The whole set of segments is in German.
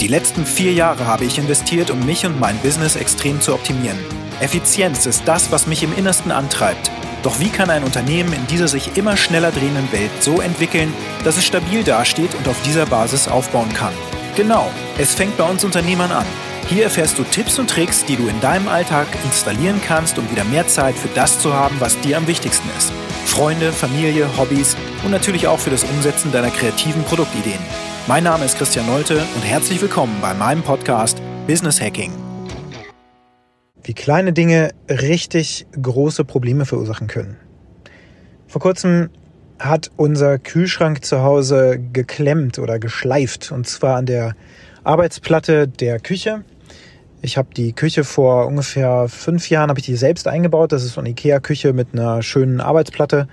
Die letzten vier Jahre habe ich investiert, um mich und mein Business extrem zu optimieren. Effizienz ist das, was mich im Innersten antreibt. Doch wie kann ein Unternehmen in dieser sich immer schneller drehenden Welt so entwickeln, dass es stabil dasteht und auf dieser Basis aufbauen kann? Genau, es fängt bei uns Unternehmern an. Hier erfährst du Tipps und Tricks, die du in deinem Alltag installieren kannst, um wieder mehr Zeit für das zu haben, was dir am wichtigsten ist. Freunde, Familie, Hobbys und natürlich auch für das Umsetzen deiner kreativen Produktideen. Mein Name ist Christian Nolte und herzlich willkommen bei meinem Podcast Business Hacking. Wie kleine Dinge richtig große Probleme verursachen können. Vor kurzem hat unser Kühlschrank zu Hause geklemmt oder geschleift und zwar an der Arbeitsplatte der Küche. Ich habe die Küche vor ungefähr fünf Jahren habe ich die selbst eingebaut. Das ist so eine Ikea-Küche mit einer schönen Arbeitsplatte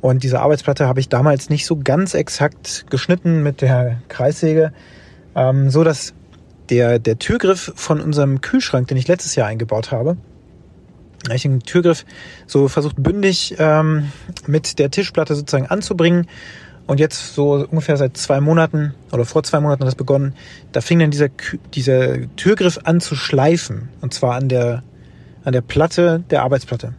und diese Arbeitsplatte habe ich damals nicht so ganz exakt geschnitten mit der Kreissäge, ähm, so dass der, der Türgriff von unserem Kühlschrank, den ich letztes Jahr eingebaut habe, ich den Türgriff so versucht bündig ähm, mit der Tischplatte sozusagen anzubringen. Und jetzt so ungefähr seit zwei Monaten oder vor zwei Monaten hat das begonnen, da fing dann dieser, dieser Türgriff an zu schleifen. Und zwar an der, an der Platte der Arbeitsplatte.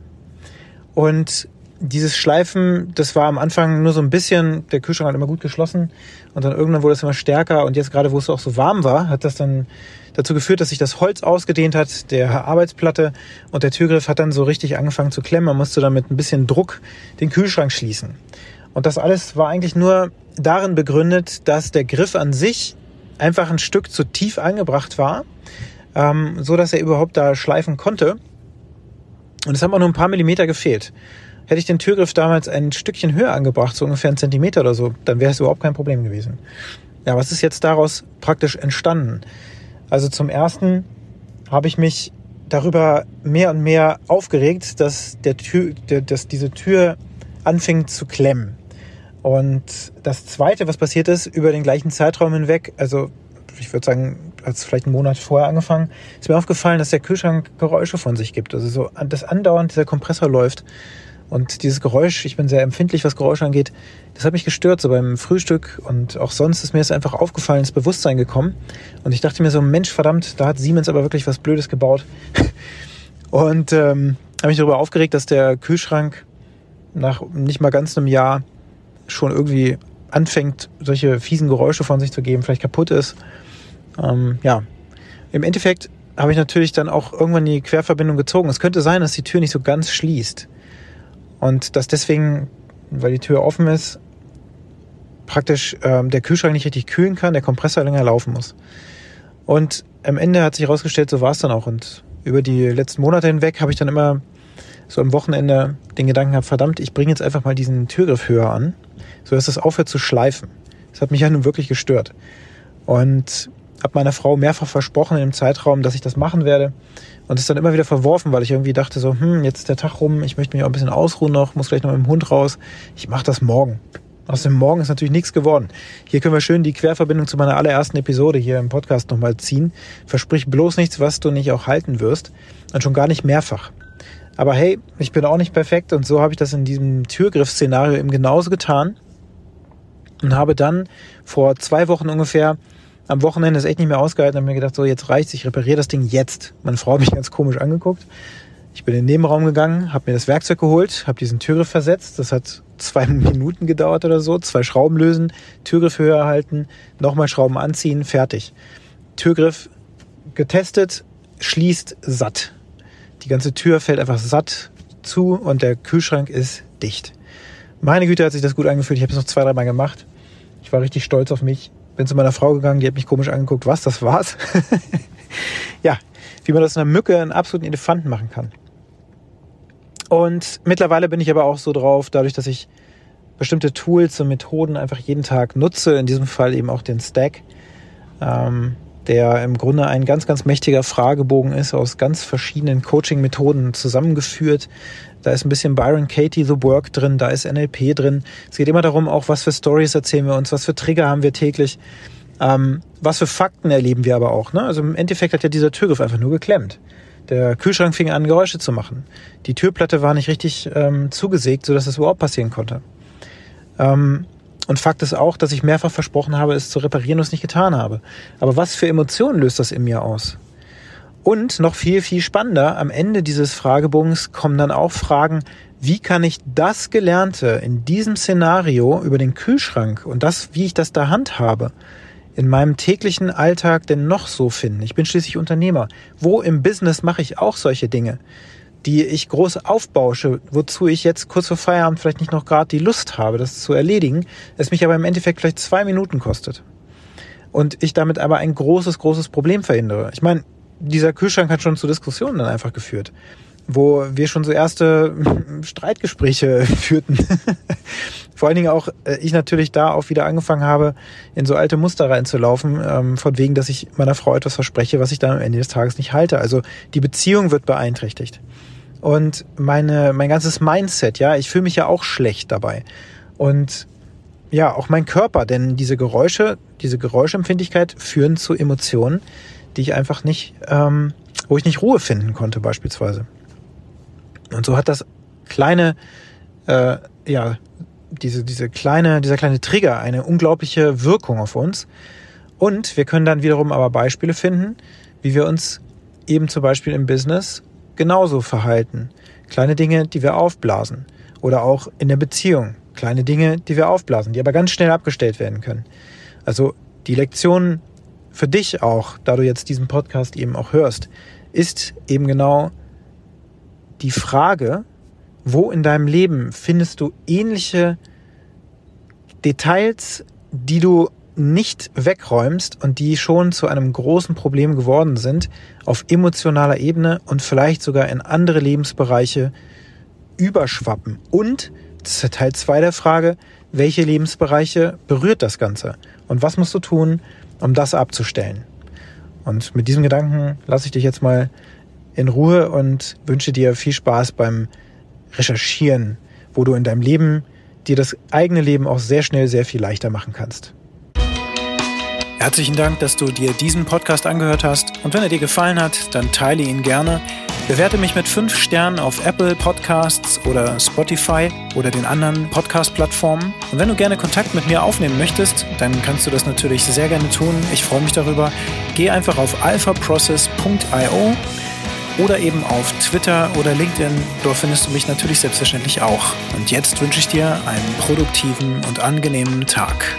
Und dieses Schleifen, das war am Anfang nur so ein bisschen, der Kühlschrank hat immer gut geschlossen und dann irgendwann wurde es immer stärker und jetzt gerade, wo es auch so warm war, hat das dann dazu geführt, dass sich das Holz ausgedehnt hat, der Arbeitsplatte und der Türgriff hat dann so richtig angefangen zu klemmen. Man musste dann mit ein bisschen Druck den Kühlschrank schließen. Und das alles war eigentlich nur darin begründet, dass der Griff an sich einfach ein Stück zu tief angebracht war, ähm, so dass er überhaupt da schleifen konnte. Und es haben auch nur ein paar Millimeter gefehlt. Hätte ich den Türgriff damals ein Stückchen höher angebracht, so ungefähr einen Zentimeter oder so, dann wäre es überhaupt kein Problem gewesen. Ja, was ist jetzt daraus praktisch entstanden? Also zum ersten habe ich mich darüber mehr und mehr aufgeregt, dass, der Tür, dass diese Tür anfing zu klemmen. Und das Zweite, was passiert ist, über den gleichen Zeitraum hinweg, also ich würde sagen, hat es vielleicht einen Monat vorher angefangen, ist mir aufgefallen, dass der Kühlschrank Geräusche von sich gibt. Also so, dass andauernd dieser Kompressor läuft und dieses Geräusch, ich bin sehr empfindlich, was Geräusche angeht, das hat mich gestört, so beim Frühstück und auch sonst ist mir das einfach aufgefallen, ins Bewusstsein gekommen. Und ich dachte mir so, Mensch, verdammt, da hat Siemens aber wirklich was Blödes gebaut. und ähm, habe mich darüber aufgeregt, dass der Kühlschrank nach nicht mal ganz einem Jahr schon irgendwie anfängt, solche fiesen Geräusche von sich zu geben, vielleicht kaputt ist. Ähm, ja, im Endeffekt habe ich natürlich dann auch irgendwann die Querverbindung gezogen. Es könnte sein, dass die Tür nicht so ganz schließt. Und dass deswegen, weil die Tür offen ist, praktisch ähm, der Kühlschrank nicht richtig kühlen kann, der Kompressor länger laufen muss. Und am Ende hat sich herausgestellt, so war es dann auch. Und über die letzten Monate hinweg habe ich dann immer so am Wochenende den Gedanken gehabt, verdammt, ich bringe jetzt einfach mal diesen Türgriff höher an, so dass es aufhört zu schleifen. Das hat mich ja nun wirklich gestört. Und habe meiner Frau mehrfach versprochen in dem Zeitraum, dass ich das machen werde und es dann immer wieder verworfen, weil ich irgendwie dachte so, hm, jetzt ist der Tag rum, ich möchte mich auch ein bisschen ausruhen noch, muss gleich noch mit dem Hund raus. Ich mache das morgen. Aus dem Morgen ist natürlich nichts geworden. Hier können wir schön die Querverbindung zu meiner allerersten Episode hier im Podcast nochmal ziehen. Versprich bloß nichts, was du nicht auch halten wirst. Und schon gar nicht mehrfach. Aber hey, ich bin auch nicht perfekt und so habe ich das in diesem Türgriff-Szenario eben genauso getan. Und habe dann vor zwei Wochen ungefähr am Wochenende ist echt nicht mehr ausgehalten, habe mir gedacht, so jetzt reicht's, ich repariere das Ding jetzt. Meine Frau hat mich ganz komisch angeguckt. Ich bin in den Nebenraum gegangen, habe mir das Werkzeug geholt, habe diesen Türgriff versetzt. Das hat zwei Minuten gedauert oder so. Zwei Schrauben lösen, Türgriff höher halten, nochmal Schrauben anziehen, fertig. Türgriff getestet, schließt satt. Die ganze Tür fällt einfach satt zu und der Kühlschrank ist dicht. Meine Güte hat sich das gut angefühlt. Ich habe es noch zwei, dreimal gemacht. Ich war richtig stolz auf mich bin zu meiner Frau gegangen, die hat mich komisch angeguckt. Was, das war's? ja, wie man das einer Mücke einen absoluten Elefanten machen kann. Und mittlerweile bin ich aber auch so drauf, dadurch, dass ich bestimmte Tools und Methoden einfach jeden Tag nutze, in diesem Fall eben auch den Stack, ähm, der im Grunde ein ganz, ganz mächtiger Fragebogen ist, aus ganz verschiedenen Coaching-Methoden zusammengeführt, da ist ein bisschen Byron Katie The Work drin, da ist NLP drin. Es geht immer darum, auch was für Stories erzählen wir uns, was für Trigger haben wir täglich, ähm, was für Fakten erleben wir aber auch. Ne? Also im Endeffekt hat ja dieser Türgriff einfach nur geklemmt. Der Kühlschrank fing an, Geräusche zu machen. Die Türplatte war nicht richtig ähm, zugesägt, sodass es überhaupt passieren konnte. Ähm, Und Fakt ist auch, dass ich mehrfach versprochen habe, es zu reparieren und es nicht getan habe. Aber was für Emotionen löst das in mir aus? Und noch viel, viel spannender, am Ende dieses Fragebogens kommen dann auch Fragen, wie kann ich das Gelernte in diesem Szenario über den Kühlschrank und das, wie ich das da handhabe, in meinem täglichen Alltag denn noch so finden? Ich bin schließlich Unternehmer. Wo im Business mache ich auch solche Dinge, die ich groß aufbausche, wozu ich jetzt kurz vor Feierabend vielleicht nicht noch gerade die Lust habe, das zu erledigen, es mich aber im Endeffekt vielleicht zwei Minuten kostet. Und ich damit aber ein großes, großes Problem verhindere. Ich meine, dieser Kühlschrank hat schon zu Diskussionen dann einfach geführt, wo wir schon so erste Streitgespräche führten. Vor allen Dingen auch äh, ich natürlich da auch wieder angefangen habe, in so alte Muster reinzulaufen, ähm, von wegen, dass ich meiner Frau etwas verspreche, was ich dann am Ende des Tages nicht halte. Also die Beziehung wird beeinträchtigt. Und meine, mein ganzes Mindset, ja, ich fühle mich ja auch schlecht dabei. Und ja, auch mein Körper, denn diese Geräusche, diese Geräuschempfindlichkeit führen zu Emotionen, die ich einfach nicht, ähm, wo ich nicht Ruhe finden konnte beispielsweise. Und so hat das kleine, äh, ja, diese, diese kleine, dieser kleine Trigger eine unglaubliche Wirkung auf uns. Und wir können dann wiederum aber Beispiele finden, wie wir uns eben zum Beispiel im Business genauso verhalten. Kleine Dinge, die wir aufblasen. Oder auch in der Beziehung. Kleine Dinge, die wir aufblasen, die aber ganz schnell abgestellt werden können. Also die Lektion für dich auch, da du jetzt diesen Podcast eben auch hörst, ist eben genau die Frage, wo in deinem Leben findest du ähnliche Details, die du nicht wegräumst und die schon zu einem großen Problem geworden sind, auf emotionaler Ebene und vielleicht sogar in andere Lebensbereiche überschwappen. Und, Teil 2 der Frage, welche Lebensbereiche berührt das Ganze? Und was musst du tun, um das abzustellen. Und mit diesem Gedanken lasse ich dich jetzt mal in Ruhe und wünsche dir viel Spaß beim Recherchieren, wo du in deinem Leben dir das eigene Leben auch sehr schnell sehr viel leichter machen kannst. Herzlichen Dank, dass du dir diesen Podcast angehört hast. Und wenn er dir gefallen hat, dann teile ihn gerne. Bewerte mich mit fünf Sternen auf Apple Podcasts oder Spotify oder den anderen Podcast-Plattformen. Und wenn du gerne Kontakt mit mir aufnehmen möchtest, dann kannst du das natürlich sehr gerne tun. Ich freue mich darüber. Geh einfach auf alphaprocess.io oder eben auf Twitter oder LinkedIn. Dort findest du mich natürlich selbstverständlich auch. Und jetzt wünsche ich dir einen produktiven und angenehmen Tag.